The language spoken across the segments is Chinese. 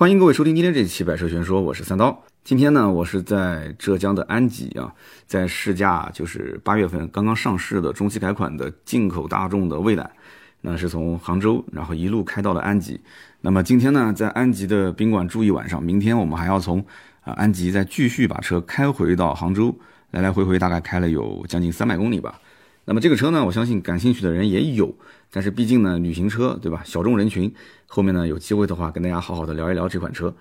欢迎各位收听今天这期《百车全说》，我是三刀。今天呢，我是在浙江的安吉啊，在试驾就是八月份刚刚上市的中期改款的进口大众的蔚揽，那是从杭州然后一路开到了安吉。那么今天呢，在安吉的宾馆住一晚上，明天我们还要从啊安吉再继续把车开回到杭州，来来回回大概开了有将近三百公里吧。那么这个车呢，我相信感兴趣的人也有。但是毕竟呢，旅行车对吧？小众人群，后面呢有机会的话，跟大家好好的聊一聊这款车。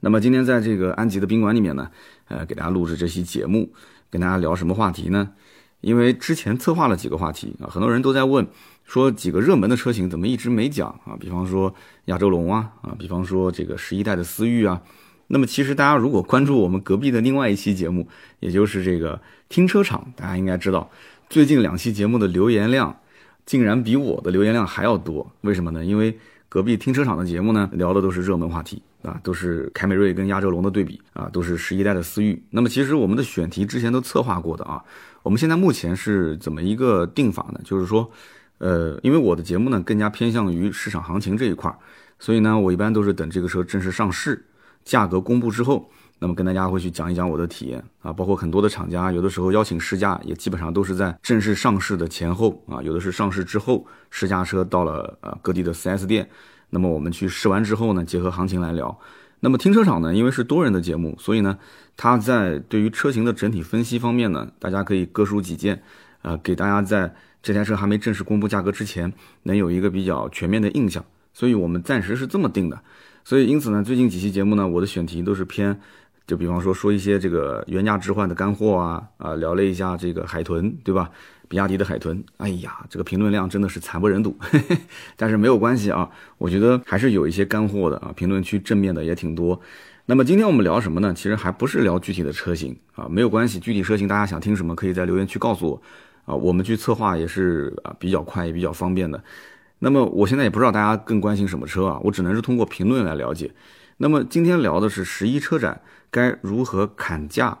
那么今天在这个安吉的宾馆里面呢，呃，给大家录制这期节目，跟大家聊什么话题呢？因为之前策划了几个话题啊，很多人都在问，说几个热门的车型怎么一直没讲啊？比方说亚洲龙啊，啊，比方说这个十一代的思域啊。那么其实大家如果关注我们隔壁的另外一期节目，也就是这个停车场，大家应该知道，最近两期节目的留言量。竟然比我的留言量还要多，为什么呢？因为隔壁停车场的节目呢，聊的都是热门话题啊，都是凯美瑞跟亚洲龙的对比啊，都是十一代的思域。那么其实我们的选题之前都策划过的啊，我们现在目前是怎么一个定法呢？就是说，呃，因为我的节目呢更加偏向于市场行情这一块儿，所以呢，我一般都是等这个车正式上市，价格公布之后。那么跟大家会去讲一讲我的体验啊，包括很多的厂家，有的时候邀请试驾，也基本上都是在正式上市的前后啊，有的是上市之后试驾车到了呃各地的 4S 店，那么我们去试完之后呢，结合行情来聊。那么停车场呢，因为是多人的节目，所以呢，它在对于车型的整体分析方面呢，大家可以各抒己见，呃，给大家在这台车还没正式公布价格之前，能有一个比较全面的印象。所以我们暂时是这么定的。所以因此呢，最近几期节目呢，我的选题都是偏。就比方说说一些这个原价置换的干货啊啊，聊了一下这个海豚，对吧？比亚迪的海豚，哎呀，这个评论量真的是惨不忍睹。但是没有关系啊，我觉得还是有一些干货的啊，评论区正面的也挺多。那么今天我们聊什么呢？其实还不是聊具体的车型啊，没有关系，具体车型大家想听什么，可以在留言区告诉我啊，我们去策划也是啊比较快也比较方便的。那么我现在也不知道大家更关心什么车啊，我只能是通过评论来了解。那么今天聊的是十一车展。该如何砍价？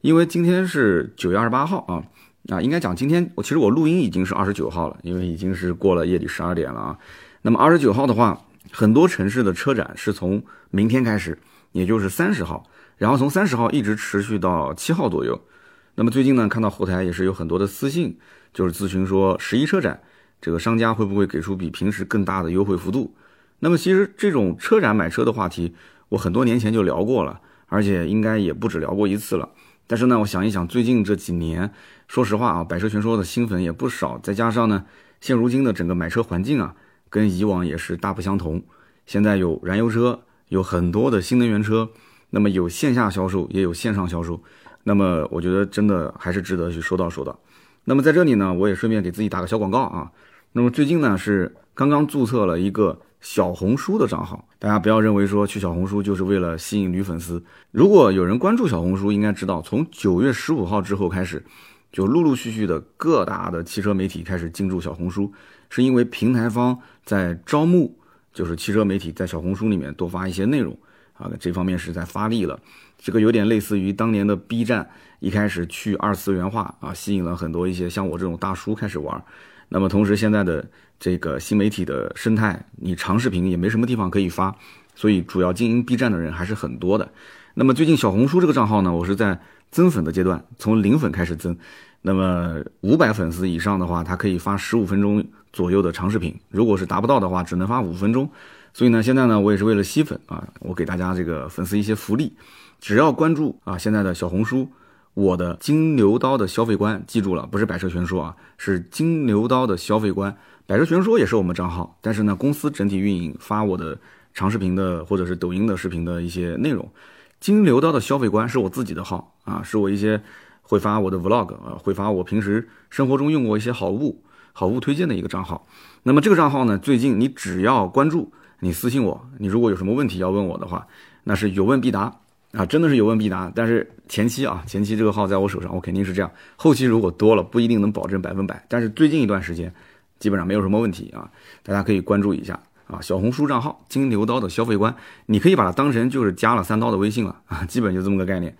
因为今天是九月二十八号啊啊，应该讲今天我其实我录音已经是二十九号了，因为已经是过了夜里十二点了啊。那么二十九号的话，很多城市的车展是从明天开始，也就是三十号，然后从三十号一直持续到七号左右。那么最近呢，看到后台也是有很多的私信，就是咨询说十一车展这个商家会不会给出比平时更大的优惠幅度？那么其实这种车展买车的话题，我很多年前就聊过了。而且应该也不止聊过一次了，但是呢，我想一想，最近这几年，说实话啊，百车全说的新粉也不少，再加上呢，现如今的整个买车环境啊，跟以往也是大不相同。现在有燃油车，有很多的新能源车，那么有线下销售，也有线上销售，那么我觉得真的还是值得去说道说道。那么在这里呢，我也顺便给自己打个小广告啊。那么最近呢，是刚刚注册了一个。小红书的账号，大家不要认为说去小红书就是为了吸引女粉丝。如果有人关注小红书，应该知道，从九月十五号之后开始，就陆陆续续的各大的汽车媒体开始进驻小红书，是因为平台方在招募，就是汽车媒体在小红书里面多发一些内容啊，这方面是在发力了。这个有点类似于当年的 B 站一开始去二次元化啊，吸引了很多一些像我这种大叔开始玩。那么同时现在的。这个新媒体的生态，你长视频也没什么地方可以发，所以主要经营 B 站的人还是很多的。那么最近小红书这个账号呢，我是在增粉的阶段，从零粉开始增。那么五百粉丝以上的话，它可以发十五分钟左右的长视频；如果是达不到的话，只能发五分钟。所以呢，现在呢，我也是为了吸粉啊，我给大家这个粉丝一些福利，只要关注啊现在的小红书，我的金牛刀的消费观，记住了，不是百车全说啊，是金牛刀的消费观。百车全说也是我们账号，但是呢，公司整体运营发我的长视频的或者是抖音的视频的一些内容。金牛刀的消费观是我自己的号啊，是我一些会发我的 vlog 啊，会发我平时生活中用过一些好物、好物推荐的一个账号。那么这个账号呢，最近你只要关注，你私信我，你如果有什么问题要问我的话，那是有问必答啊，真的是有问必答。但是前期啊，前期这个号在我手上，我肯定是这样。后期如果多了，不一定能保证百分百。但是最近一段时间。基本上没有什么问题啊，大家可以关注一下啊，小红书账号金牛刀的消费观，你可以把它当成就是加了三刀的微信了啊，基本就这么个概念。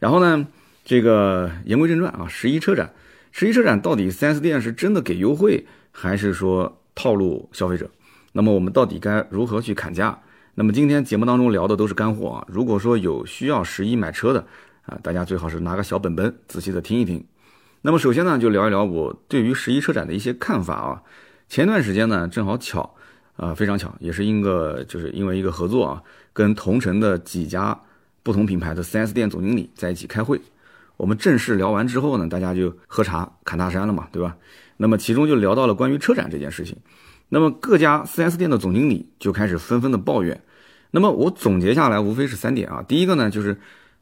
然后呢，这个言归正传啊，十一车展，十一车展到底 4S 店是真的给优惠，还是说套路消费者？那么我们到底该如何去砍价？那么今天节目当中聊的都是干货啊，如果说有需要十一买车的啊，大家最好是拿个小本本仔细的听一听。那么首先呢，就聊一聊我对于十一车展的一些看法啊。前段时间呢，正好巧啊，非常巧，也是因个就是因为一个合作啊，跟同城的几家不同品牌的 4S 店总经理在一起开会。我们正式聊完之后呢，大家就喝茶侃大山了嘛，对吧？那么其中就聊到了关于车展这件事情。那么各家 4S 店的总经理就开始纷纷的抱怨。那么我总结下来无非是三点啊。第一个呢，就是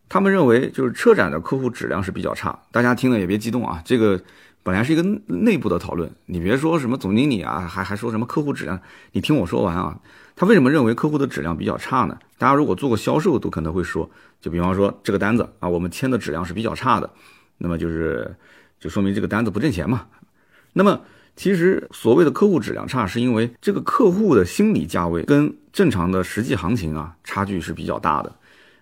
他们认为就是车展的客户质量是比较差。大家听了也别激动啊，这个本来是一个内部的讨论，你别说什么总经理啊，还还说什么客户质量，你听我说完啊。他为什么认为客户的质量比较差呢？大家如果做过销售，都可能会说，就比方说这个单子啊，我们签的质量是比较差的，那么就是就说明这个单子不挣钱嘛。那么其实所谓的客户质量差，是因为这个客户的心理价位跟正常的实际行情啊差距是比较大的。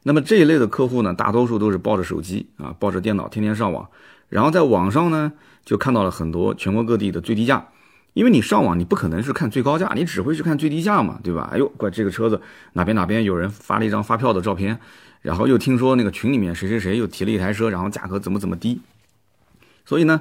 那么这一类的客户呢，大多数都是抱着手机啊，抱着电脑，天天上网，然后在网上呢就看到了很多全国各地的最低价。因为你上网，你不可能是看最高价，你只会去看最低价嘛，对吧？哎呦，怪这个车子哪边哪边有人发了一张发票的照片，然后又听说那个群里面谁谁谁又提了一台车，然后价格怎么怎么低，所以呢，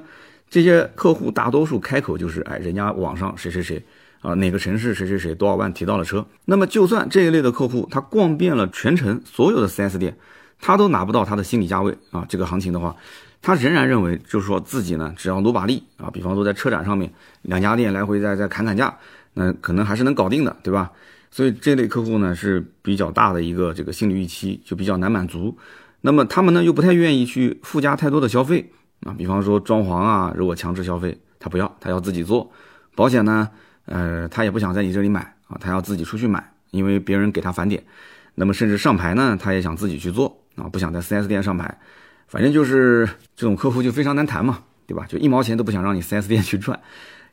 这些客户大多数开口就是，哎，人家网上谁谁谁啊，哪个城市谁谁谁多少万提到了车，那么就算这一类的客户他逛遍了全城所有的 4S 店，他都拿不到他的心理价位啊，这个行情的话。他仍然认为，就是说自己呢，只要努把力啊，比方说在车展上面，两家店来回再再砍砍价，那可能还是能搞定的，对吧？所以这类客户呢是比较大的一个这个心理预期，就比较难满足。那么他们呢又不太愿意去附加太多的消费啊，比方说装潢啊，如果强制消费，他不要，他要自己做。保险呢，呃，他也不想在你这里买啊，他要自己出去买，因为别人给他返点。那么甚至上牌呢，他也想自己去做啊，不想在 4S 店上牌。反正就是这种客户就非常难谈嘛，对吧？就一毛钱都不想让你 4S 店去赚，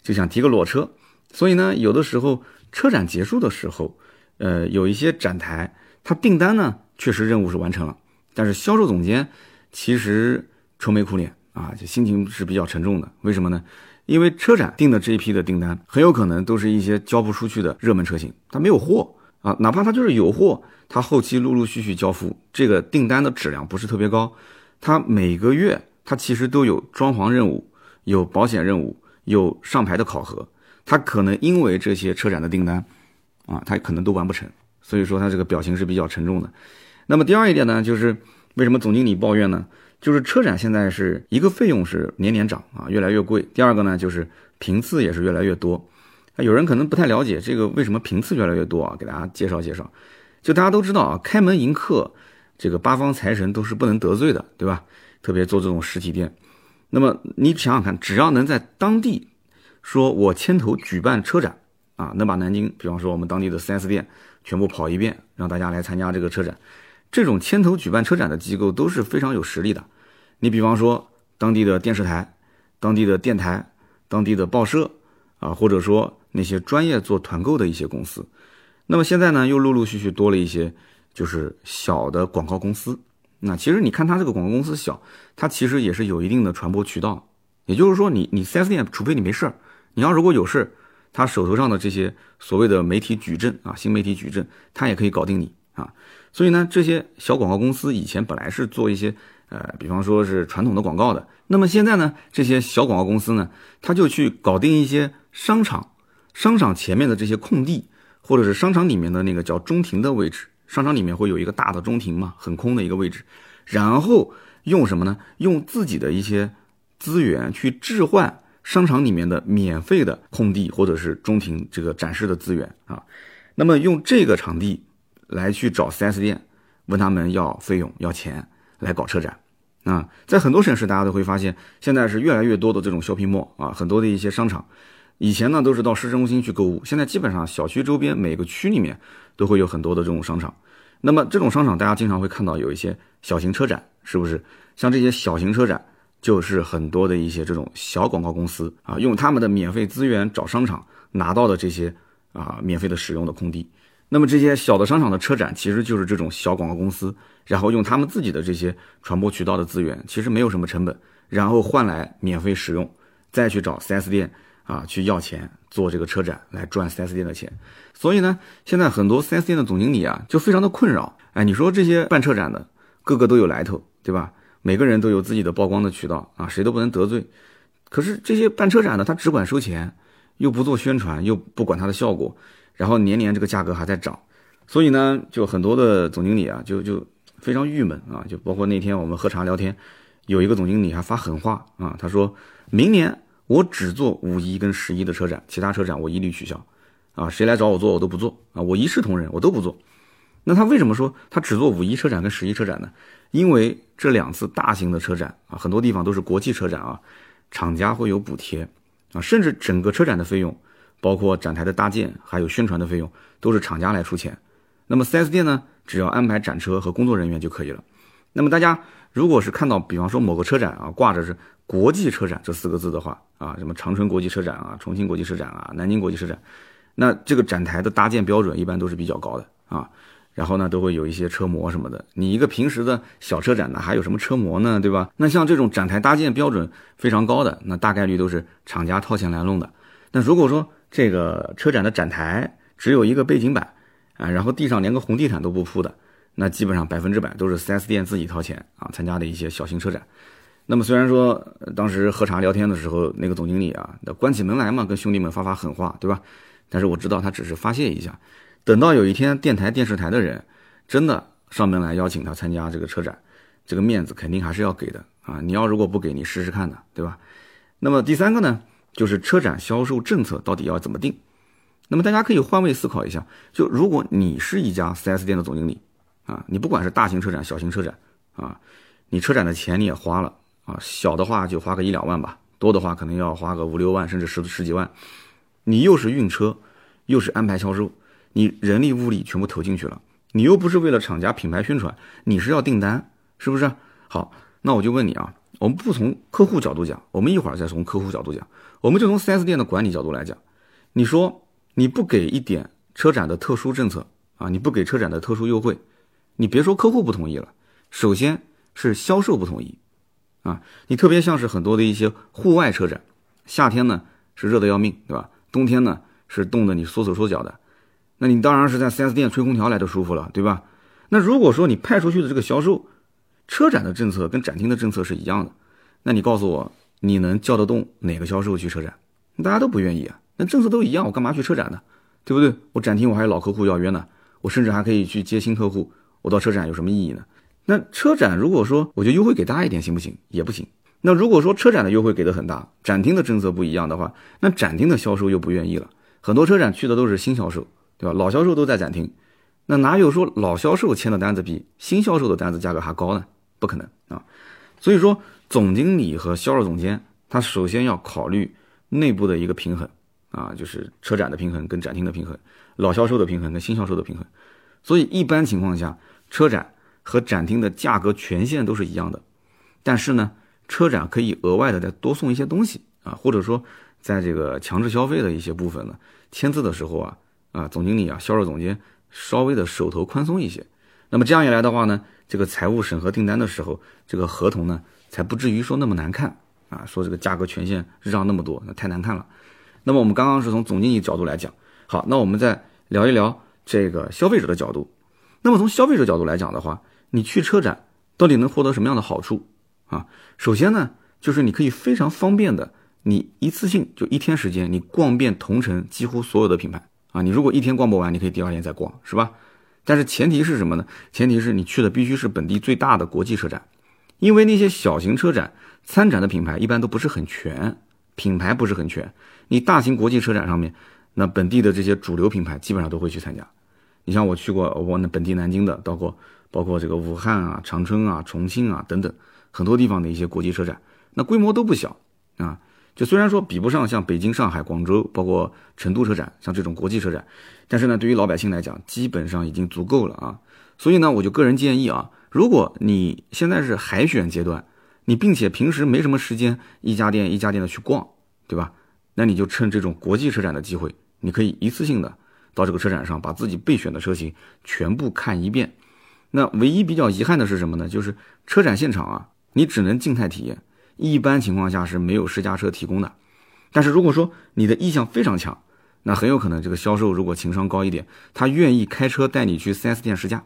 就想提个裸车。所以呢，有的时候车展结束的时候，呃，有一些展台，他订单呢确实任务是完成了，但是销售总监其实愁眉苦脸啊，就心情是比较沉重的。为什么呢？因为车展订的这一批的订单，很有可能都是一些交不出去的热门车型，它没有货啊，哪怕它就是有货，它后期陆陆续续交付，这个订单的质量不是特别高。它每个月，它其实都有装潢任务，有保险任务，有上牌的考核。它可能因为这些车展的订单，啊，它可能都完不成。所以说它这个表情是比较沉重的。那么第二一点呢，就是为什么总经理抱怨呢？就是车展现在是一个费用是年年涨啊，越来越贵。第二个呢，就是频次也是越来越多。啊有人可能不太了解这个为什么频次越来越多啊？给大家介绍介绍。就大家都知道啊，开门迎客。这个八方财神都是不能得罪的，对吧？特别做这种实体店，那么你想想看，只要能在当地说我牵头举办车展啊，能把南京，比方说我们当地的 4S 店全部跑一遍，让大家来参加这个车展，这种牵头举办车展的机构都是非常有实力的。你比方说当地的电视台、当地的电台、当地的报社啊，或者说那些专业做团购的一些公司，那么现在呢，又陆陆续续多了一些。就是小的广告公司，那其实你看它这个广告公司小，它其实也是有一定的传播渠道。也就是说，你你 4S 店，除非你没事儿，你要如果有事儿，他手头上的这些所谓的媒体矩阵啊，新媒体矩阵，他也可以搞定你啊。所以呢，这些小广告公司以前本来是做一些呃，比方说是传统的广告的，那么现在呢，这些小广告公司呢，他就去搞定一些商场，商场前面的这些空地，或者是商场里面的那个叫中庭的位置。商场里面会有一个大的中庭嘛，很空的一个位置，然后用什么呢？用自己的一些资源去置换商场里面的免费的空地或者是中庭这个展示的资源啊。那么用这个场地来去找 4S 店，问他们要费用要钱来搞车展啊。在很多城市，大家都会发现，现在是越来越多的这种 shopping mall 啊，很多的一些商场。以前呢都是到市中心去购物，现在基本上小区周边每个区里面都会有很多的这种商场。那么这种商场大家经常会看到有一些小型车展，是不是？像这些小型车展，就是很多的一些这种小广告公司啊，用他们的免费资源找商场拿到的这些啊免费的使用的空地。那么这些小的商场的车展其实就是这种小广告公司，然后用他们自己的这些传播渠道的资源，其实没有什么成本，然后换来免费使用，再去找 4S 店。啊，去要钱做这个车展来赚 4S 店的钱。所以呢，现在很多 4S 店的总经理啊，就非常的困扰。哎，你说这些办车展的，个个都有来头，对吧？每个人都有自己的曝光的渠道啊，谁都不能得罪。可是这些办车展的，他只管收钱，又不做宣传，又不管它的效果，然后年年这个价格还在涨，所以呢，就很多的总经理啊，就就非常郁闷啊。就包括那天我们喝茶聊天，有一个总经理还发狠话啊，他说明年我只做五一跟十一的车展，其他车展我一律取消啊，谁来找我做我都不做啊，我一视同仁，我都不做。那他为什么说他只做五一车展跟十一车展呢？因为这两次大型的车展啊，很多地方都是国际车展啊。厂家会有补贴啊，甚至整个车展的费用，包括展台的搭建，还有宣传的费用，都是厂家来出钱。那么 4S 店呢，只要安排展车和工作人员就可以了。那么大家如果是看到，比方说某个车展啊，挂着是国际车展这四个字的话啊，什么长春国际车展啊、重庆国际车展啊、南京国际车展，那这个展台的搭建标准一般都是比较高的啊。然后呢，都会有一些车模什么的。你一个平时的小车展，哪还有什么车模呢？对吧？那像这种展台搭建标准非常高的，那大概率都是厂家掏钱来弄的。那如果说这个车展的展台只有一个背景板啊，然后地上连个红地毯都不铺的，那基本上百分之百都是 4S 店自己掏钱啊参加的一些小型车展。那么虽然说当时喝茶聊天的时候，那个总经理啊，那关起门来嘛，跟兄弟们发发狠话，对吧？但是我知道他只是发泄一下。等到有一天电台、电视台的人真的上门来邀请他参加这个车展，这个面子肯定还是要给的啊！你要如果不给，你试试看的，对吧？那么第三个呢，就是车展销售政策到底要怎么定？那么大家可以换位思考一下，就如果你是一家 4S 店的总经理啊，你不管是大型车展、小型车展啊，你车展的钱你也花了啊，小的话就花个一两万吧，多的话可能要花个五六万，甚至十十几万，你又是运车，又是安排销售。你人力物力全部投进去了，你又不是为了厂家品牌宣传，你是要订单，是不是？好，那我就问你啊，我们不从客户角度讲，我们一会儿再从客户角度讲，我们就从 4S 店的管理角度来讲。你说你不给一点车展的特殊政策啊，你不给车展的特殊优惠，你别说客户不同意了，首先是销售不同意啊。你特别像是很多的一些户外车展，夏天呢是热的要命，对吧？冬天呢是冻得你缩手缩脚的。那你当然是在 4S 店吹空调来的舒服了，对吧？那如果说你派出去的这个销售，车展的政策跟展厅的政策是一样的，那你告诉我，你能叫得动哪个销售去车展？大家都不愿意啊。那政策都一样，我干嘛去车展呢？对不对？我展厅我还有老客户要约呢，我甚至还可以去接新客户。我到车展有什么意义呢？那车展如果说我就优惠给大一点行不行？也不行。那如果说车展的优惠给的很大，展厅的政策不一样的话，那展厅的销售又不愿意了。很多车展去的都是新销售。对吧？老销售都在展厅，那哪有说老销售签的单子比新销售的单子价格还高呢？不可能啊！所以说，总经理和销售总监他首先要考虑内部的一个平衡啊，就是车展的平衡跟展厅的平衡，老销售的平衡跟新销售的平衡。所以一般情况下，车展和展厅的价格权限都是一样的，但是呢，车展可以额外的再多送一些东西啊，或者说在这个强制消费的一些部分呢，签字的时候啊。啊，总经理啊，销售总监稍微的手头宽松一些，那么这样一来的话呢，这个财务审核订单的时候，这个合同呢才不至于说那么难看啊，说这个价格权限让那么多，那太难看了。那么我们刚刚是从总经理角度来讲，好，那我们再聊一聊这个消费者的角度。那么从消费者角度来讲的话，你去车展到底能获得什么样的好处啊？首先呢，就是你可以非常方便的，你一次性就一天时间，你逛遍同城几乎所有的品牌。啊，你如果一天逛不完，你可以第二天再逛，是吧？但是前提是什么呢？前提是你去的必须是本地最大的国际车展，因为那些小型车展参展的品牌一般都不是很全，品牌不是很全。你大型国际车展上面，那本地的这些主流品牌基本上都会去参加。你像我去过我那本地南京的，包括包括这个武汉啊、长春啊、重庆啊等等很多地方的一些国际车展，那规模都不小啊。就虽然说比不上像北京、上海、广州，包括成都车展，像这种国际车展，但是呢，对于老百姓来讲，基本上已经足够了啊。所以呢，我就个人建议啊，如果你现在是海选阶段，你并且平时没什么时间一家店一家店的去逛，对吧？那你就趁这种国际车展的机会，你可以一次性的到这个车展上，把自己备选的车型全部看一遍。那唯一比较遗憾的是什么呢？就是车展现场啊，你只能静态体验。一般情况下是没有试驾车提供的，但是如果说你的意向非常强，那很有可能这个销售如果情商高一点，他愿意开车带你去 4S 店试驾，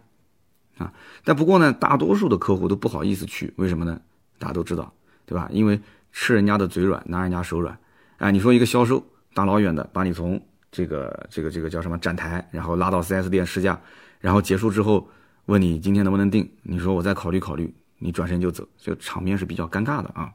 啊，但不过呢，大多数的客户都不好意思去，为什么呢？大家都知道，对吧？因为吃人家的嘴软，拿人家手软，哎，你说一个销售大老远的把你从这个这个这个叫什么展台，然后拉到 4S 店试驾，然后结束之后问你今天能不能定，你说我再考虑考虑，你转身就走，这个场面是比较尴尬的啊。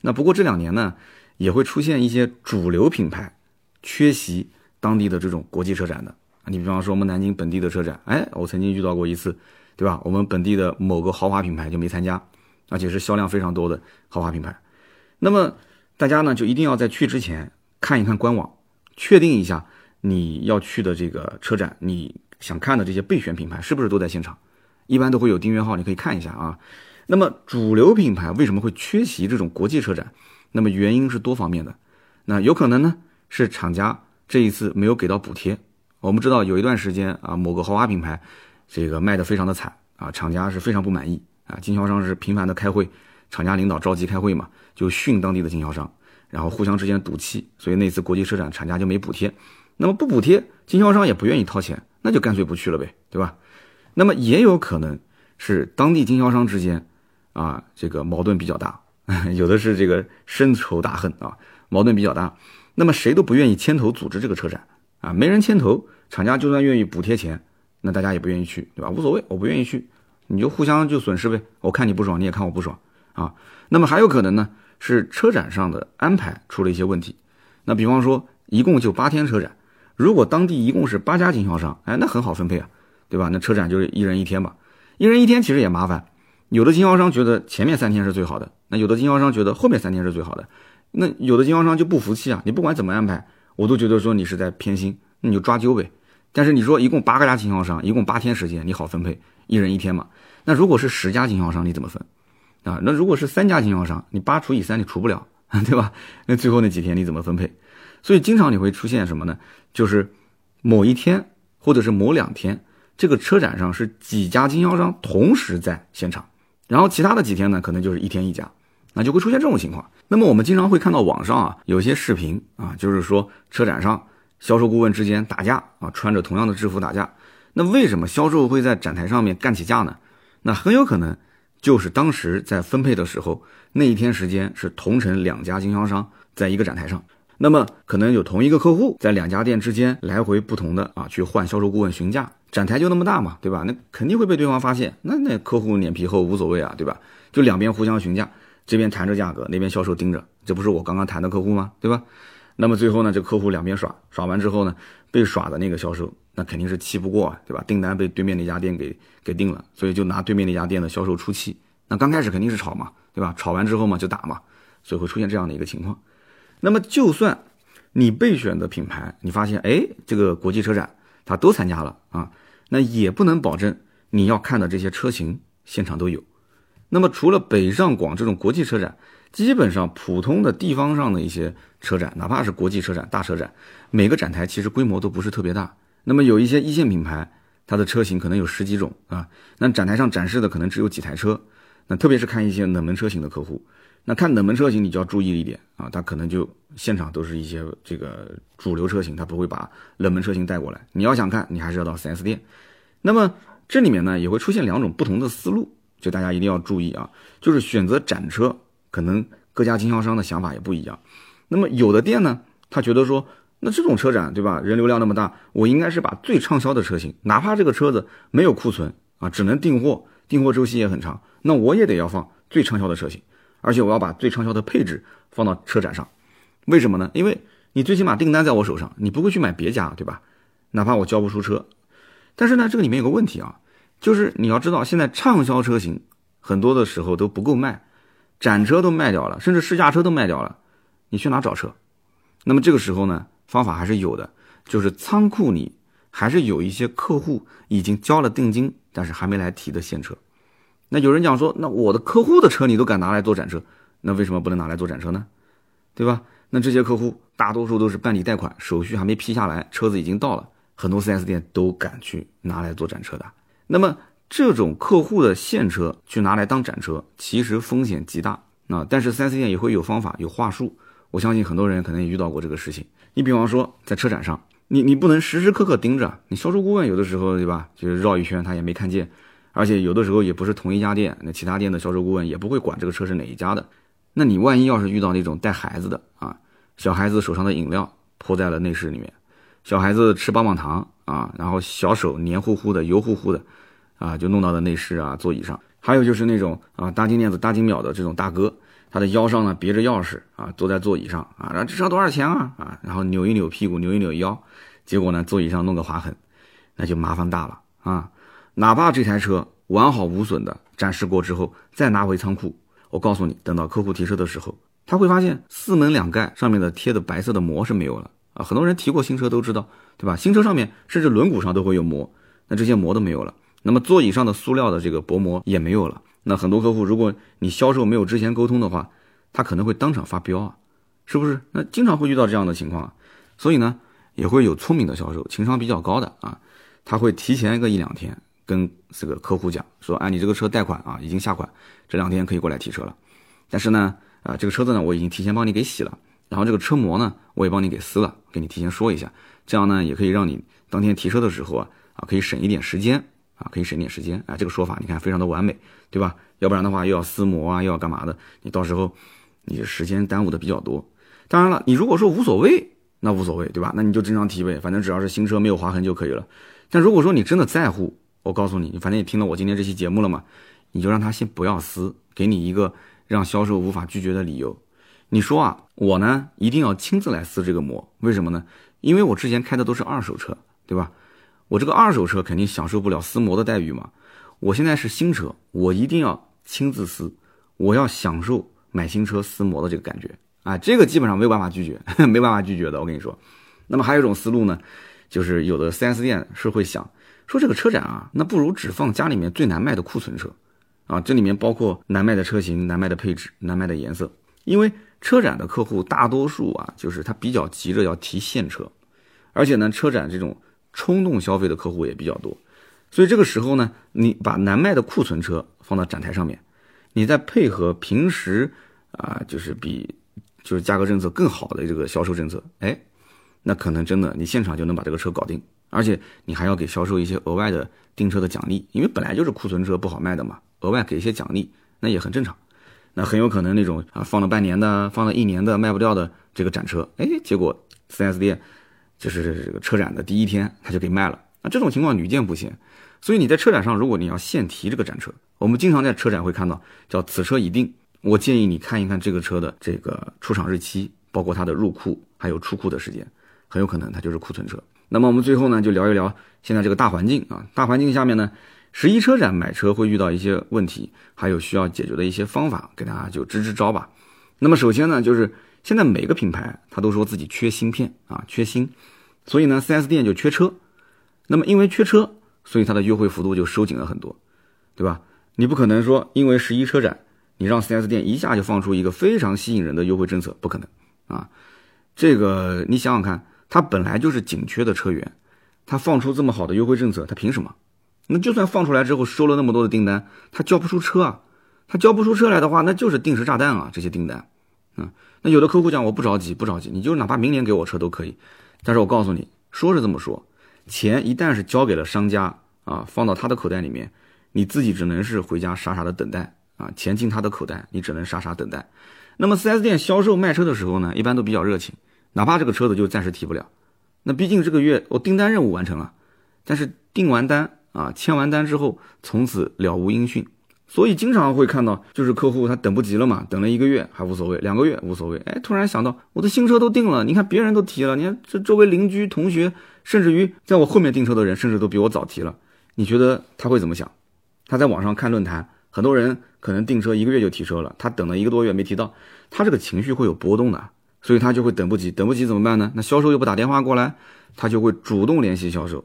那不过这两年呢，也会出现一些主流品牌缺席。当地的这种国际车展的，你比方说我们南京本地的车展，哎，我曾经遇到过一次，对吧？我们本地的某个豪华品牌就没参加，而且是销量非常多的豪华品牌。那么大家呢就一定要在去之前看一看官网，确定一下你要去的这个车展，你想看的这些备选品牌是不是都在现场？一般都会有订阅号，你可以看一下啊。那么主流品牌为什么会缺席这种国际车展？那么原因是多方面的，那有可能呢是厂家。这一次没有给到补贴，我们知道有一段时间啊，某个豪华品牌，这个卖的非常的惨啊，厂家是非常不满意啊，经销商是频繁的开会，厂家领导着急开会嘛，就训当地的经销商，然后互相之间赌气，所以那次国际车展厂家就没补贴，那么不补贴，经销商也不愿意掏钱，那就干脆不去了呗，对吧？那么也有可能是当地经销商之间啊，这个矛盾比较大，有的是这个深仇大恨啊，矛盾比较大。那么谁都不愿意牵头组织这个车展啊，没人牵头，厂家就算愿意补贴钱，那大家也不愿意去，对吧？无所谓，我不愿意去，你就互相就损失呗。我看你不爽，你也看我不爽啊。那么还有可能呢，是车展上的安排出了一些问题。那比方说，一共就八天车展，如果当地一共是八家经销商，哎，那很好分配啊，对吧？那车展就是一人一天吧，一人一天其实也麻烦，有的经销商觉得前面三天是最好的，那有的经销商觉得后面三天是最好的。那有的经销商就不服气啊！你不管怎么安排，我都觉得说你是在偏心，那你就抓阄呗。但是你说一共八个家经销商，一共八天时间，你好分配，一人一天嘛。那如果是十家经销商，你怎么分啊？那如果是三家经销商，你八除以三你除不了，对吧？那最后那几天你怎么分配？所以经常你会出现什么呢？就是某一天或者是某两天，这个车展上是几家经销商同时在现场，然后其他的几天呢，可能就是一天一家。那就会出现这种情况。那么我们经常会看到网上啊有些视频啊，就是说车展上销售顾问之间打架啊，穿着同样的制服打架。那为什么销售会在展台上面干起架呢？那很有可能就是当时在分配的时候，那一天时间是同城两家经销商在一个展台上，那么可能有同一个客户在两家店之间来回不同的啊去换销售顾问询价，展台就那么大嘛，对吧？那肯定会被对方发现。那那客户脸皮厚无所谓啊，对吧？就两边互相询价。这边谈着价格，那边销售盯着，这不是我刚刚谈的客户吗？对吧？那么最后呢，这客户两边耍，耍完之后呢，被耍的那个销售，那肯定是气不过啊，对吧？订单被对面那家店给给定了，所以就拿对面那家店的销售出气。那刚开始肯定是吵嘛，对吧？吵完之后嘛就打嘛，所以会出现这样的一个情况。那么就算你备选的品牌，你发现哎，这个国际车展他都参加了啊，那也不能保证你要看的这些车型现场都有。那么除了北上广这种国际车展，基本上普通的地方上的一些车展，哪怕是国际车展、大车展，每个展台其实规模都不是特别大。那么有一些一线品牌，它的车型可能有十几种啊，那展台上展示的可能只有几台车。那特别是看一些冷门车型的客户，那看冷门车型你就要注意一点啊，他可能就现场都是一些这个主流车型，他不会把冷门车型带过来。你要想看，你还是要到 4S 店。那么这里面呢，也会出现两种不同的思路。就大家一定要注意啊，就是选择展车，可能各家经销商的想法也不一样。那么有的店呢，他觉得说，那这种车展对吧，人流量那么大，我应该是把最畅销的车型，哪怕这个车子没有库存啊，只能订货，订货周期也很长，那我也得要放最畅销的车型，而且我要把最畅销的配置放到车展上。为什么呢？因为你最起码订单在我手上，你不会去买别家，对吧？哪怕我交不出车，但是呢，这个里面有个问题啊。就是你要知道，现在畅销车型很多的时候都不够卖，展车都卖掉了，甚至试驾车都卖掉了，你去哪找车？那么这个时候呢，方法还是有的，就是仓库里还是有一些客户已经交了定金，但是还没来提的现车。那有人讲说，那我的客户的车你都敢拿来做展车，那为什么不能拿来做展车呢？对吧？那这些客户大多数都是办理贷款，手续还没批下来，车子已经到了，很多 4S 店都敢去拿来做展车的。那么这种客户的现车去拿来当展车，其实风险极大啊！但是 4S 店也会有方法、有话术，我相信很多人可能也遇到过这个事情。你比方说在车展上，你你不能时时刻刻盯着，你销售顾问有的时候对吧，就是绕一圈他也没看见，而且有的时候也不是同一家店，那其他店的销售顾问也不会管这个车是哪一家的。那你万一要是遇到那种带孩子的啊，小孩子手上的饮料泼在了内饰里面，小孩子吃棒棒糖啊，然后小手黏糊糊的、油乎乎的，啊，就弄到了内饰啊、座椅上。还有就是那种啊大金链子、大金表的这种大哥，他的腰上呢别着钥匙啊，坐在座椅上啊，然后这车多少钱啊啊，然后扭一扭屁股，扭一扭腰，结果呢座椅上弄个划痕，那就麻烦大了啊。哪怕这台车完好无损的展示过之后，再拿回仓库，我告诉你，等到客户提车的时候，他会发现四门两盖上面的贴的白色的膜是没有了啊。很多人提过新车都知道，对吧？新车上面甚至轮毂上都会有膜，那这些膜都没有了。那么座椅上的塑料的这个薄膜也没有了。那很多客户，如果你销售没有之前沟通的话，他可能会当场发飙啊，是不是？那经常会遇到这样的情况啊。所以呢，也会有聪明的销售，情商比较高的啊，他会提前个一两天跟这个客户讲说，哎，你这个车贷款啊已经下款，这两天可以过来提车了。但是呢，啊，这个车子呢我已经提前帮你给洗了，然后这个车膜呢我也帮你给撕了，给你提前说一下，这样呢也可以让你当天提车的时候啊啊可以省一点时间。啊，可以省点时间啊，这个说法你看非常的完美，对吧？要不然的话又要撕膜啊，又要干嘛的？你到时候你时间耽误的比较多。当然了，你如果说无所谓，那无所谓，对吧？那你就正常提呗，反正只要是新车没有划痕就可以了。但如果说你真的在乎，我告诉你，你反正也听了我今天这期节目了嘛，你就让他先不要撕，给你一个让销售无法拒绝的理由。你说啊，我呢一定要亲自来撕这个膜，为什么呢？因为我之前开的都是二手车，对吧？我这个二手车肯定享受不了撕膜的待遇嘛，我现在是新车，我一定要亲自撕，我要享受买新车撕膜的这个感觉啊，这个基本上没有办法拒绝，没办法拒绝的，我跟你说。那么还有一种思路呢，就是有的 4S 店是会想说这个车展啊，那不如只放家里面最难卖的库存车啊，这里面包括难卖的车型、难卖的配置、难卖的颜色，因为车展的客户大多数啊，就是他比较急着要提现车，而且呢，车展这种。冲动消费的客户也比较多，所以这个时候呢，你把难卖的库存车放到展台上面，你再配合平时啊，就是比就是价格政策更好的这个销售政策，哎，那可能真的你现场就能把这个车搞定，而且你还要给销售一些额外的订车的奖励，因为本来就是库存车不好卖的嘛，额外给一些奖励，那也很正常。那很有可能那种啊放了半年的、放了一年的卖不掉的这个展车，哎，结果 4S 店。就是这个车展的第一天，他就给卖了。那这种情况屡见不鲜，所以你在车展上，如果你要现提这个展车，我们经常在车展会看到叫“此车已定”。我建议你看一看这个车的这个出厂日期，包括它的入库还有出库的时间，很有可能它就是库存车。那么我们最后呢，就聊一聊现在这个大环境啊，大环境下面呢，十一车展买车会遇到一些问题，还有需要解决的一些方法，给大家就支支招吧。那么首先呢，就是现在每个品牌它都说自己缺芯片啊，缺芯。所以呢，4S 店就缺车，那么因为缺车，所以它的优惠幅度就收紧了很多，对吧？你不可能说因为十一车展，你让 4S 店一下就放出一个非常吸引人的优惠政策，不可能啊！这个你想想看，它本来就是紧缺的车源，它放出这么好的优惠政策，它凭什么？那就算放出来之后收了那么多的订单，它交不出车啊！它交不出车来的话，那就是定时炸弹啊！这些订单，嗯，那有的客户讲我不着急，不着急，你就哪怕明年给我车都可以。但是我告诉你，说是这么说，钱一旦是交给了商家啊，放到他的口袋里面，你自己只能是回家傻傻的等待啊，钱进他的口袋，你只能傻傻等待。那么 4S 店销售卖车的时候呢，一般都比较热情，哪怕这个车子就暂时提不了，那毕竟这个月我订单任务完成了，但是订完单啊，签完单之后，从此了无音讯。所以经常会看到，就是客户他等不及了嘛，等了一个月还无所谓，两个月无所谓，哎，突然想到我的新车都定了，你看别人都提了，你看这周围邻居、同学，甚至于在我后面订车的人，甚至都比我早提了。你觉得他会怎么想？他在网上看论坛，很多人可能订车一个月就提车了，他等了一个多月没提到，他这个情绪会有波动的，所以他就会等不及，等不及怎么办呢？那销售又不打电话过来，他就会主动联系销售，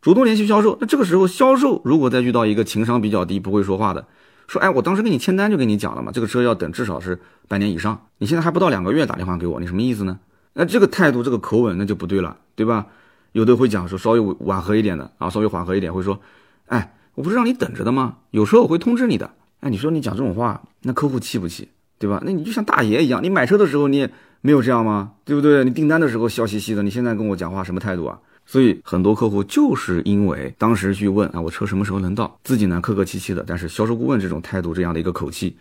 主动联系销售。那这个时候销售如果再遇到一个情商比较低、不会说话的，说哎，我当时给你签单就跟你讲了嘛，这个车要等至少是半年以上，你现在还不到两个月打电话给我，你什么意思呢？那这个态度、这个口吻那就不对了，对吧？有的会讲说稍微缓和一点的啊，稍微缓和一点会说，哎，我不是让你等着的吗？有时候我会通知你的。哎，你说你讲这种话，那客户气不气？对吧？那你就像大爷一样，你买车的时候你也没有这样吗？对不对？你订单的时候笑嘻嘻的，你现在跟我讲话什么态度啊？所以很多客户就是因为当时去问啊，我车什么时候能到，自己呢客客气气的，但是销售顾问这种态度这样的一个口气，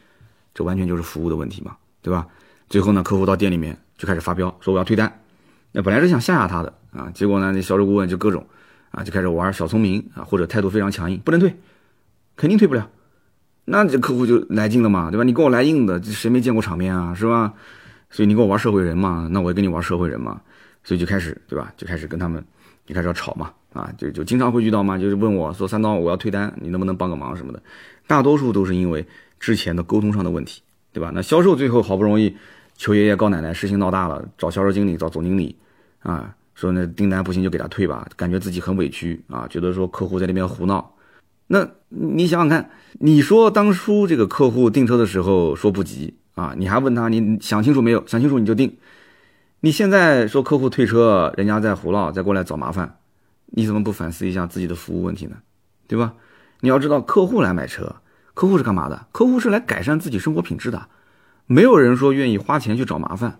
这完全就是服务的问题嘛，对吧？最后呢，客户到店里面就开始发飙，说我要退单。那本来是想吓吓他的啊，结果呢，那销售顾问就各种啊，就开始玩小聪明啊，或者态度非常强硬，不能退，肯定退不了。那这客户就来劲了嘛，对吧？你跟我来硬的，这谁没见过场面啊，是吧？所以你跟我玩社会人嘛，那我也跟你玩社会人嘛，所以就开始，对吧？就开始跟他们。就开始要吵嘛，啊，就就经常会遇到嘛，就是问我说三刀，我要退单，你能不能帮个忙什么的？大多数都是因为之前的沟通上的问题，对吧？那销售最后好不容易求爷爷告奶奶，事情闹大了，找销售经理，找总经理，啊，说那订单不行就给他退吧，感觉自己很委屈啊，觉得说客户在那边胡闹。那你想想看，你说当初这个客户订车的时候说不急啊，你还问他你想清楚没有？想清楚你就定。你现在说客户退车，人家在胡闹，再过来找麻烦，你怎么不反思一下自己的服务问题呢？对吧？你要知道，客户来买车，客户是干嘛的？客户是来改善自己生活品质的，没有人说愿意花钱去找麻烦，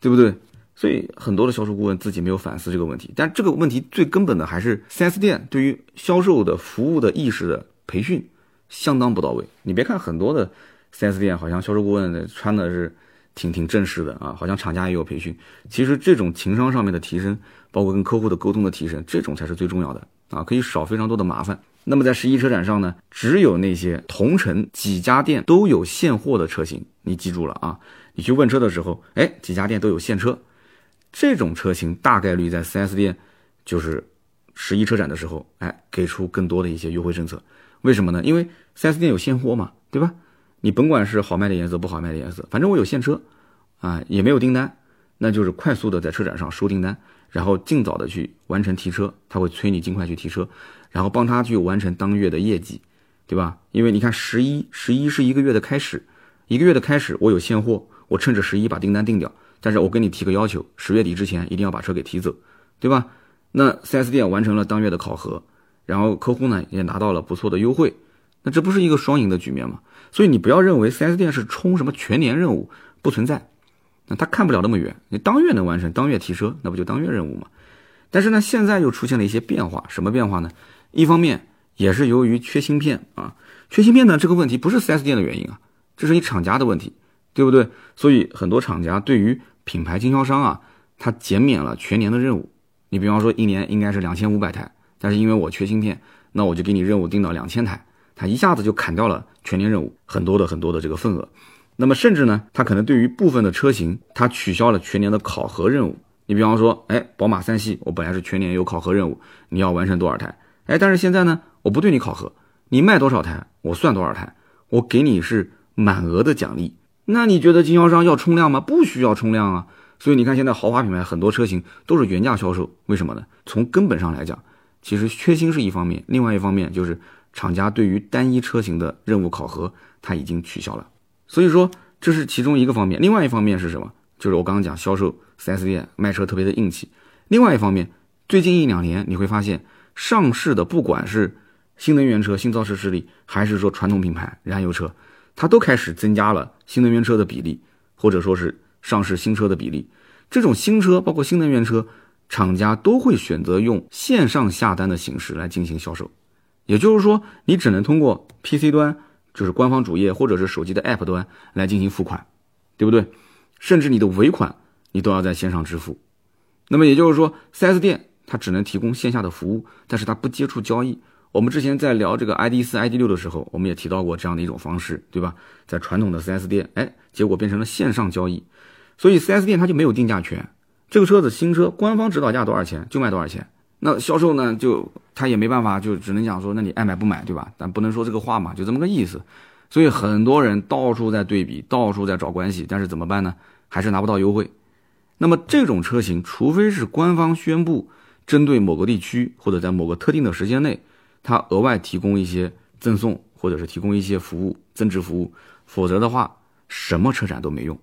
对不对？所以很多的销售顾问自己没有反思这个问题，但这个问题最根本的还是 4S 店对于销售的服务的意识的培训相当不到位。你别看很多的 4S 店，好像销售顾问穿的是。挺挺正式的啊，好像厂家也有培训。其实这种情商上面的提升，包括跟客户的沟通的提升，这种才是最重要的啊，可以少非常多的麻烦。那么在十一车展上呢，只有那些同城几家店都有现货的车型，你记住了啊。你去问车的时候，哎，几家店都有现车，这种车型大概率在 4S 店就是十一车展的时候，哎，给出更多的一些优惠政策。为什么呢？因为 4S 店有现货嘛，对吧？你甭管是好卖的颜色不好卖的颜色，反正我有现车，啊，也没有订单，那就是快速的在车展上收订单，然后尽早的去完成提车，他会催你尽快去提车，然后帮他去完成当月的业绩，对吧？因为你看十一十一是一个月的开始，一个月的开始我有现货，我趁着十一把订单定掉，但是我跟你提个要求，十月底之前一定要把车给提走，对吧？那 4S 店完成了当月的考核，然后客户呢也拿到了不错的优惠，那这不是一个双赢的局面吗？所以你不要认为 4S 店是冲什么全年任务，不存在，那他看不了那么远。你当月能完成，当月提车，那不就当月任务吗？但是呢，现在又出现了一些变化，什么变化呢？一方面也是由于缺芯片啊，缺芯片呢这个问题不是 4S 店的原因啊，这是你厂家的问题，对不对？所以很多厂家对于品牌经销商啊，他减免了全年的任务。你比方说一年应该是两千五百台，但是因为我缺芯片，那我就给你任务定到两千台。他一下子就砍掉了全年任务很多的很多的这个份额，那么甚至呢，他可能对于部分的车型，他取消了全年的考核任务。你比方说，哎，宝马三系，我本来是全年有考核任务，你要完成多少台？哎，但是现在呢，我不对你考核，你卖多少台，我算多少台，我给你是满额的奖励。那你觉得经销商要冲量吗？不需要冲量啊。所以你看，现在豪华品牌很多车型都是原价销售，为什么呢？从根本上来讲，其实缺芯是一方面，另外一方面就是。厂家对于单一车型的任务考核，它已经取消了，所以说这是其中一个方面。另外一方面是什么？就是我刚刚讲销售 4S 店卖车特别的硬气。另外一方面，最近一两年你会发现，上市的不管是新能源车、新造车势力，还是说传统品牌燃油车，它都开始增加了新能源车的比例，或者说是上市新车的比例。这种新车包括新能源车，厂家都会选择用线上下单的形式来进行销售。也就是说，你只能通过 PC 端，就是官方主页或者是手机的 App 端来进行付款，对不对？甚至你的尾款你都要在线上支付。那么也就是说，4S 店它只能提供线下的服务，但是它不接触交易。我们之前在聊这个 ID 四、ID 六的时候，我们也提到过这样的一种方式，对吧？在传统的 4S 店，哎，结果变成了线上交易，所以 4S 店它就没有定价权。这个车子新车官方指导价多少钱就卖多少钱。那销售呢，就他也没办法，就只能讲说，那你爱买不买，对吧？但不能说这个话嘛，就这么个意思。所以很多人到处在对比，到处在找关系，但是怎么办呢？还是拿不到优惠。那么这种车型，除非是官方宣布针对某个地区或者在某个特定的时间内，他额外提供一些赠送或者是提供一些服务增值服务，否则的话，什么车展都没用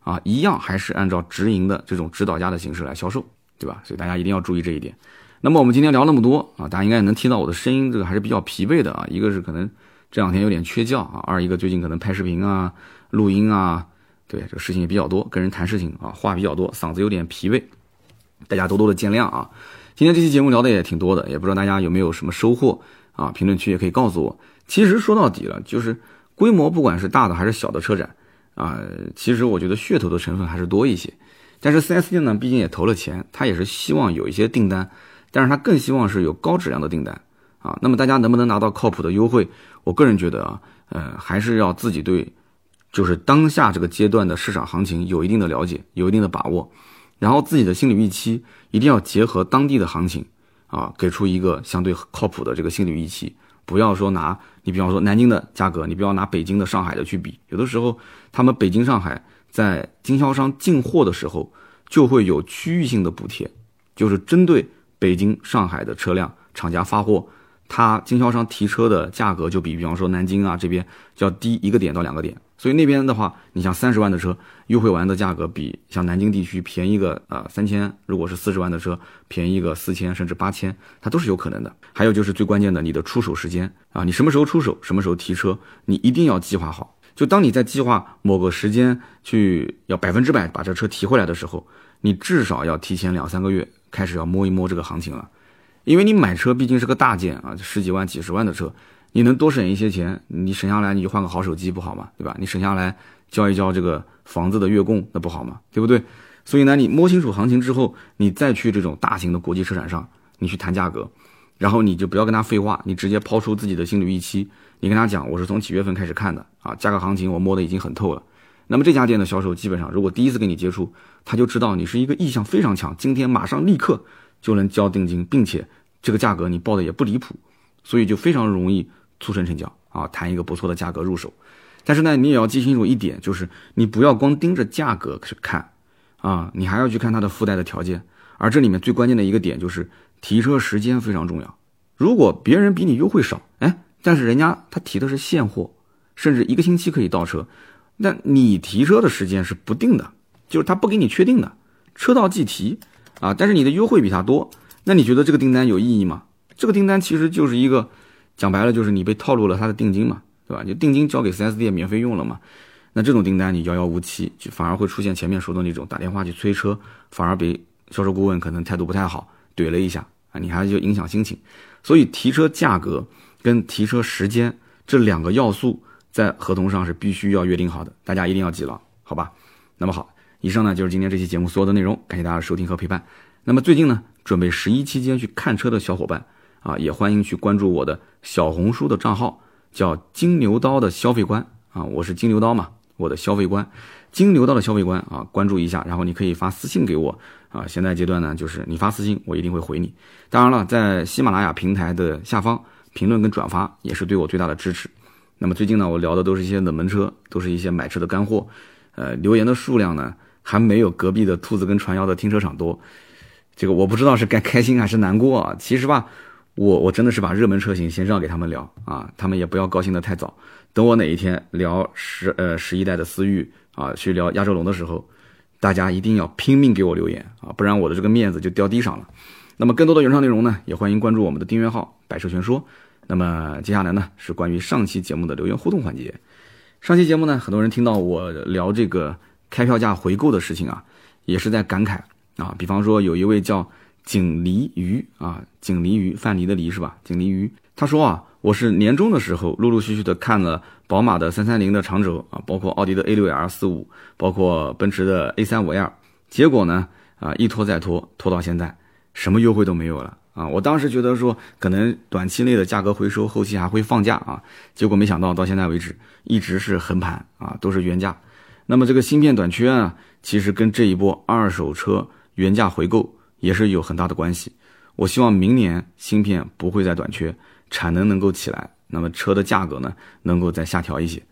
啊，一样还是按照直营的这种指导价的形式来销售，对吧？所以大家一定要注意这一点。那么我们今天聊那么多啊，大家应该也能听到我的声音，这个还是比较疲惫的啊。一个是可能这两天有点缺觉啊，二一个最近可能拍视频啊、录音啊，对，这个事情也比较多，跟人谈事情啊，话比较多，嗓子有点疲惫，大家多多的见谅啊。今天这期节目聊的也挺多的，也不知道大家有没有什么收获啊？评论区也可以告诉我。其实说到底了，就是规模不管是大的还是小的车展啊，其实我觉得噱头的成分还是多一些。但是 4S 店呢，毕竟也投了钱，他也是希望有一些订单，但是他更希望是有高质量的订单啊。那么大家能不能拿到靠谱的优惠？我个人觉得啊，呃，还是要自己对，就是当下这个阶段的市场行情有一定的了解，有一定的把握，然后自己的心理预期一定要结合当地的行情啊，给出一个相对靠谱的这个心理预期。不要说拿你比方说南京的价格，你不要拿北京的、上海的去比，有的时候他们北京、上海。在经销商进货的时候，就会有区域性的补贴，就是针对北京、上海的车辆，厂家发货，他经销商提车的价格就比，比方说南京啊这边要低一个点到两个点。所以那边的话，你像三十万的车，优惠完的价格比像南京地区便宜个呃三千，如果是四十万的车，便宜个四千甚至八千，它都是有可能的。还有就是最关键的，你的出手时间啊，你什么时候出手，什么时候提车，你一定要计划好。就当你在计划某个时间去要百分之百把这车提回来的时候，你至少要提前两三个月开始要摸一摸这个行情了，因为你买车毕竟是个大件啊，十几万、几十万的车，你能多省一些钱，你省下来你就换个好手机不好吗？对吧？你省下来交一交这个房子的月供，那不好吗？对不对？所以呢，你摸清楚行情之后，你再去这种大型的国际车展上，你去谈价格，然后你就不要跟他废话，你直接抛出自己的心理预期。你跟他讲，我是从几月份开始看的啊？价格行情我摸得已经很透了。那么这家店的销售基本上，如果第一次跟你接触，他就知道你是一个意向非常强，今天马上立刻就能交定金，并且这个价格你报的也不离谱，所以就非常容易促成成交啊，谈一个不错的价格入手。但是呢，你也要记清楚一点，就是你不要光盯着价格去看啊，你还要去看它的附带的条件。而这里面最关键的一个点就是提车时间非常重要。如果别人比你优惠少，哎。但是人家他提的是现货，甚至一个星期可以到车，那你提车的时间是不定的，就是他不给你确定的，车到即提啊。但是你的优惠比他多，那你觉得这个订单有意义吗？这个订单其实就是一个讲白了就是你被套路了他的定金嘛，对吧？就定金交给 4S 店免费用了嘛。那这种订单你遥遥无期，就反而会出现前面说的那种打电话去催车，反而被销售顾问可能态度不太好怼了一下啊，你还就影响心情。所以提车价格。跟提车时间这两个要素在合同上是必须要约定好的，大家一定要记牢，好吧？那么好，以上呢就是今天这期节目所有的内容，感谢大家收听和陪伴。那么最近呢，准备十一期间去看车的小伙伴啊，也欢迎去关注我的小红书的账号，叫金牛刀的消费观啊，我是金牛刀嘛，我的消费观，金牛刀的消费观啊，关注一下，然后你可以发私信给我啊。现在阶段呢，就是你发私信，我一定会回你。当然了，在喜马拉雅平台的下方。评论跟转发也是对我最大的支持。那么最近呢，我聊的都是一些冷门车，都是一些买车的干货。呃，留言的数量呢，还没有隔壁的兔子跟传谣的停车场多。这个我不知道是该开心还是难过啊。其实吧，我我真的是把热门车型先让给他们聊啊，他们也不要高兴的太早。等我哪一天聊十呃十一代的思域啊，去聊亚洲龙的时候，大家一定要拼命给我留言啊，不然我的这个面子就掉地上了。那么更多的原创内容呢，也欢迎关注我们的订阅号“百车全说”。那么接下来呢，是关于上期节目的留言互动环节。上期节目呢，很多人听到我聊这个开票价回购的事情啊，也是在感慨啊。比方说，有一位叫锦鲤鱼啊，锦鲤鱼范蠡的蠡是吧？锦鲤鱼他说啊，我是年终的时候陆陆续续的看了宝马的三三零的长轴啊，包括奥迪的 A 六 L 四五，包括奔驰的 A 三五 L，结果呢啊一拖再拖，拖到现在什么优惠都没有了。啊，我当时觉得说可能短期内的价格回收，后期还会放价啊，结果没想到到现在为止一直是横盘啊，都是原价。那么这个芯片短缺啊，其实跟这一波二手车原价回购也是有很大的关系。我希望明年芯片不会再短缺，产能能够起来，那么车的价格呢能够再下调一些。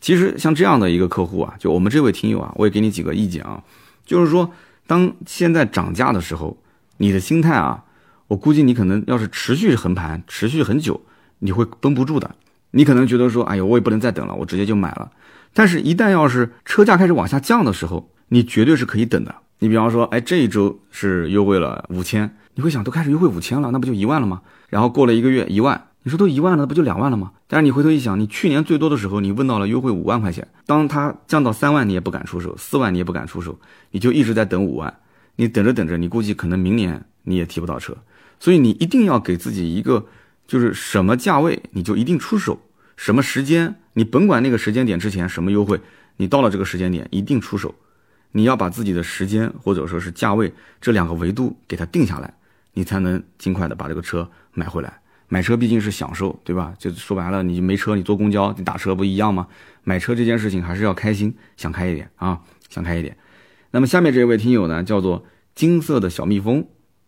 其实像这样的一个客户啊，就我们这位听友啊，我也给你几个意见啊，就是说当现在涨价的时候，你的心态啊。我估计你可能要是持续横盘，持续很久，你会绷不住的。你可能觉得说，哎呦，我也不能再等了，我直接就买了。但是，一旦要是车价开始往下降的时候，你绝对是可以等的。你比方说，哎，这一周是优惠了五千，你会想，都开始优惠五千了，那不就一万了吗？然后过了一个月，一万，你说都一万了，不就两万了吗？但是你回头一想，你去年最多的时候，你问到了优惠五万块钱，当它降到三万，你也不敢出手，四万你也不敢出手，你就一直在等五万。你等着等着，你估计可能明年你也提不到车。所以你一定要给自己一个，就是什么价位你就一定出手，什么时间你甭管那个时间点之前什么优惠，你到了这个时间点一定出手。你要把自己的时间或者说是价位这两个维度给它定下来，你才能尽快的把这个车买回来。买车毕竟是享受，对吧？就说白了，你没车，你坐公交、你打车不一样吗？买车这件事情还是要开心，想开一点啊，想开一点。那么下面这位听友呢，叫做金色的小蜜蜂，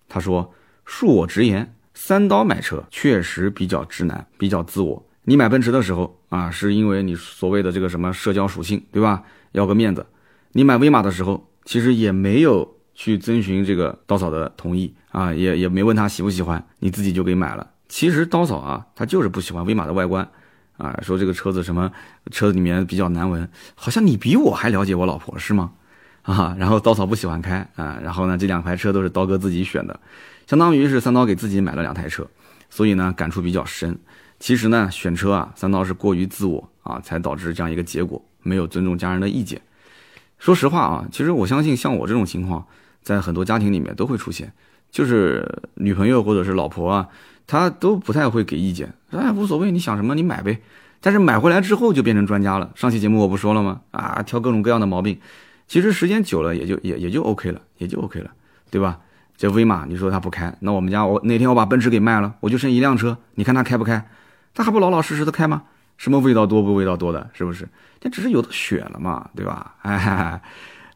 他说：“恕我直言，三刀买车确实比较直男，比较自我。你买奔驰的时候啊，是因为你所谓的这个什么社交属性，对吧？要个面子。你买威马的时候，其实也没有去征询这个刀嫂的同意啊，也也没问他喜不喜欢，你自己就给买了。”其实刀嫂啊，他就是不喜欢威马的外观，啊，说这个车子什么车子里面比较难闻，好像你比我还了解我老婆是吗？啊，然后刀嫂不喜欢开啊，然后呢，这两台车都是刀哥自己选的，相当于是三刀给自己买了两台车，所以呢感触比较深。其实呢选车啊，三刀是过于自我啊，才导致这样一个结果，没有尊重家人的意见。说实话啊，其实我相信像我这种情况，在很多家庭里面都会出现，就是女朋友或者是老婆啊。她都不太会给意见，哎，无所谓，你想什么你买呗。但是买回来之后就变成专家了。上期节目我不说了吗？啊，挑各种各样的毛病。其实时间久了也就也也就 OK 了，也就 OK 了，对吧？这威马你说他不开，那我们家我哪天我把奔驰给卖了，我就剩一辆车，你看他开不开？他还不老老实实的开吗？什么味道多不味道多的，是不是？这只是有的选了嘛，对吧？哎，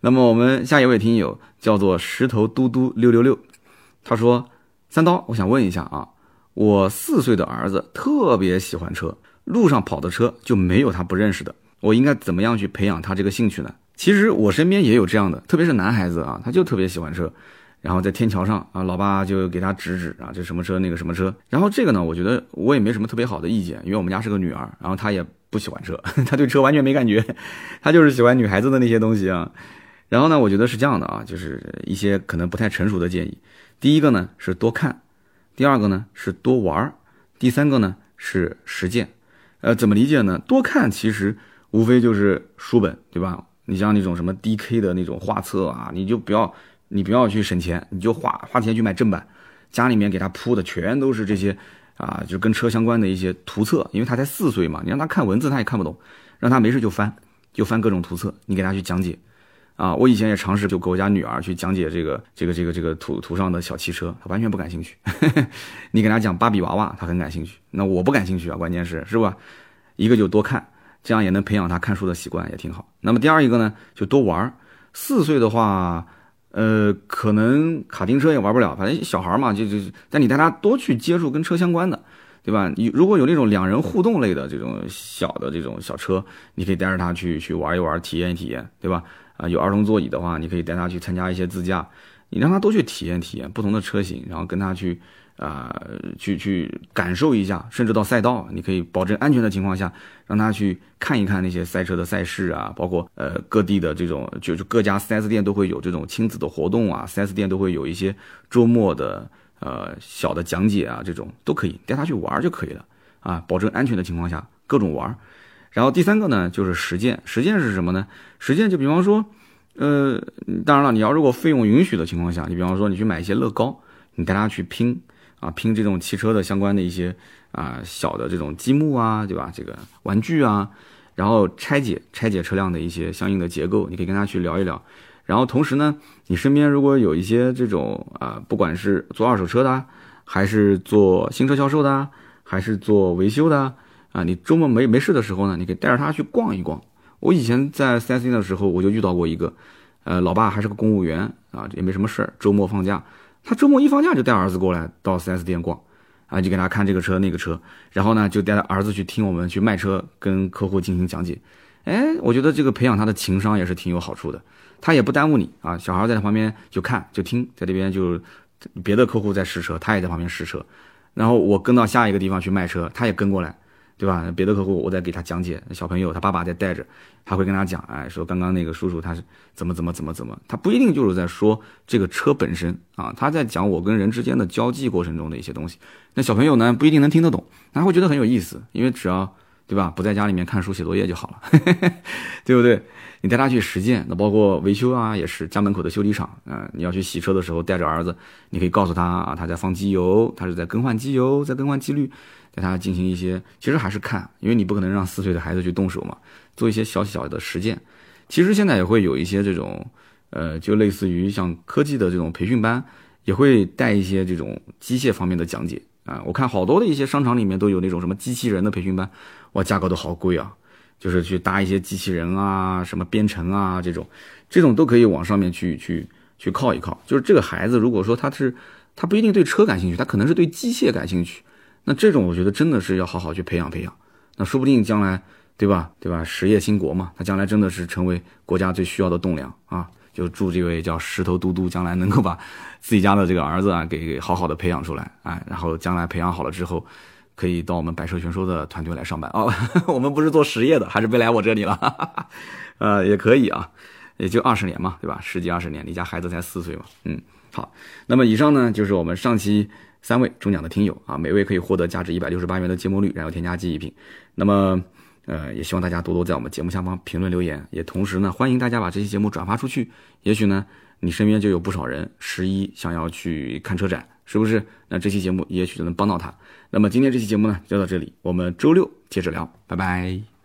那么我们下一位听友叫做石头嘟嘟六六六，他说三刀，我想问一下啊。我四岁的儿子特别喜欢车，路上跑的车就没有他不认识的。我应该怎么样去培养他这个兴趣呢？其实我身边也有这样的，特别是男孩子啊，他就特别喜欢车，然后在天桥上啊，老爸就给他指指啊，这什么车那个什么车。然后这个呢，我觉得我也没什么特别好的意见，因为我们家是个女儿，然后她也不喜欢车，她对车完全没感觉，她就是喜欢女孩子的那些东西啊。然后呢，我觉得是这样的啊，就是一些可能不太成熟的建议。第一个呢是多看。第二个呢是多玩，第三个呢是实践，呃，怎么理解呢？多看其实无非就是书本，对吧？你像那种什么 DK 的那种画册啊，你就不要，你不要去省钱，你就花花钱去买正版，家里面给他铺的全都是这些啊，就跟车相关的一些图册，因为他才四岁嘛，你让他看文字他也看不懂，让他没事就翻，就翻各种图册，你给他去讲解。啊，我以前也尝试就给我家女儿去讲解这个这个这个这个图图上的小汽车，她完全不感兴趣。你给她讲芭比娃娃，她很感兴趣。那我不感兴趣啊，关键是是吧？一个就多看，这样也能培养她看书的习惯，也挺好。那么第二一个呢，就多玩。四岁的话，呃，可能卡丁车也玩不了，反正小孩嘛，就就。但你带他多去接触跟车相关的，对吧？你如果有那种两人互动类的这种小的这种小车，你可以带着他去去玩一玩，体验体验，对吧？啊，有儿童座椅的话，你可以带他去参加一些自驾，你让他多去体验体验不同的车型，然后跟他去啊，去去感受一下，甚至到赛道，你可以保证安全的情况下，让他去看一看那些赛车的赛事啊，包括呃各地的这种，就是各家 4S 店都会有这种亲子的活动啊，4S 店都会有一些周末的呃小的讲解啊，这种都可以带他去玩就可以了啊，保证安全的情况下各种玩。然后第三个呢，就是实践。实践是什么呢？实践就比方说，呃，当然了，你要如果费用允许的情况下，你比方说你去买一些乐高，你带他去拼啊，拼这种汽车的相关的一些啊小的这种积木啊，对吧？这个玩具啊，然后拆解拆解车辆的一些相应的结构，你可以跟他去聊一聊。然后同时呢，你身边如果有一些这种啊，不管是做二手车的，还是做新车销售的，还是做维修的。啊，你周末没没事的时候呢，你可以带着他去逛一逛。我以前在四 S 店的时候，我就遇到过一个，呃，老爸还是个公务员啊，也没什么事儿，周末放假，他周末一放假就带儿子过来到四 S 店逛，啊，就给他看这个车那个车，然后呢，就带着儿子去听我们去卖车，跟客户进行讲解。哎，我觉得这个培养他的情商也是挺有好处的，他也不耽误你啊，小孩在他旁边就看就听，在这边就别的客户在试车，他也在旁边试车，然后我跟到下一个地方去卖车，他也跟过来。对吧？别的客户我在给他讲解，小朋友他爸爸在带着，他会跟他讲，哎，说刚刚那个叔叔他是怎么怎么怎么怎么，他不一定就是在说这个车本身啊，他在讲我跟人之间的交际过程中的一些东西。那小朋友呢不一定能听得懂，他会觉得很有意思，因为只要对吧，不在家里面看书写作业就好了，对不对？你带他去实践，那包括维修啊，也是家门口的修理厂啊。你要去洗车的时候，带着儿子，你可以告诉他啊，他在放机油，他是在更换机油，在更换机滤。带他进行一些，其实还是看，因为你不可能让四岁的孩子去动手嘛，做一些小小的实践。其实现在也会有一些这种，呃，就类似于像科技的这种培训班，也会带一些这种机械方面的讲解啊。我看好多的一些商场里面都有那种什么机器人的培训班，哇，价格都好贵啊，就是去搭一些机器人啊，什么编程啊这种，这种都可以往上面去去去靠一靠。就是这个孩子如果说他是他不一定对车感兴趣，他可能是对机械感兴趣。那这种我觉得真的是要好好去培养培养，那说不定将来，对吧？对吧？实业兴国嘛，他将来真的是成为国家最需要的栋梁啊！就祝这位叫石头嘟嘟将来能够把 自己家的这个儿子啊给好好的培养出来，哎，然后将来培养好了之后，可以到我们百车全说的团队来上班哦。我们不是做实业的，还是别来我这里了，呃，也可以啊，也就二十年嘛，对吧？十几二十年，你家孩子才四岁嘛，嗯，好。那么以上呢就是我们上期。三位中奖的听友啊，每位可以获得价值一百六十八元的芥末绿，然后添加记忆品。那么，呃，也希望大家多多在我们节目下方评论留言，也同时呢，欢迎大家把这期节目转发出去。也许呢，你身边就有不少人十一想要去看车展，是不是？那这期节目也许就能帮到他。那么今天这期节目呢，就到这里，我们周六接着聊，拜拜。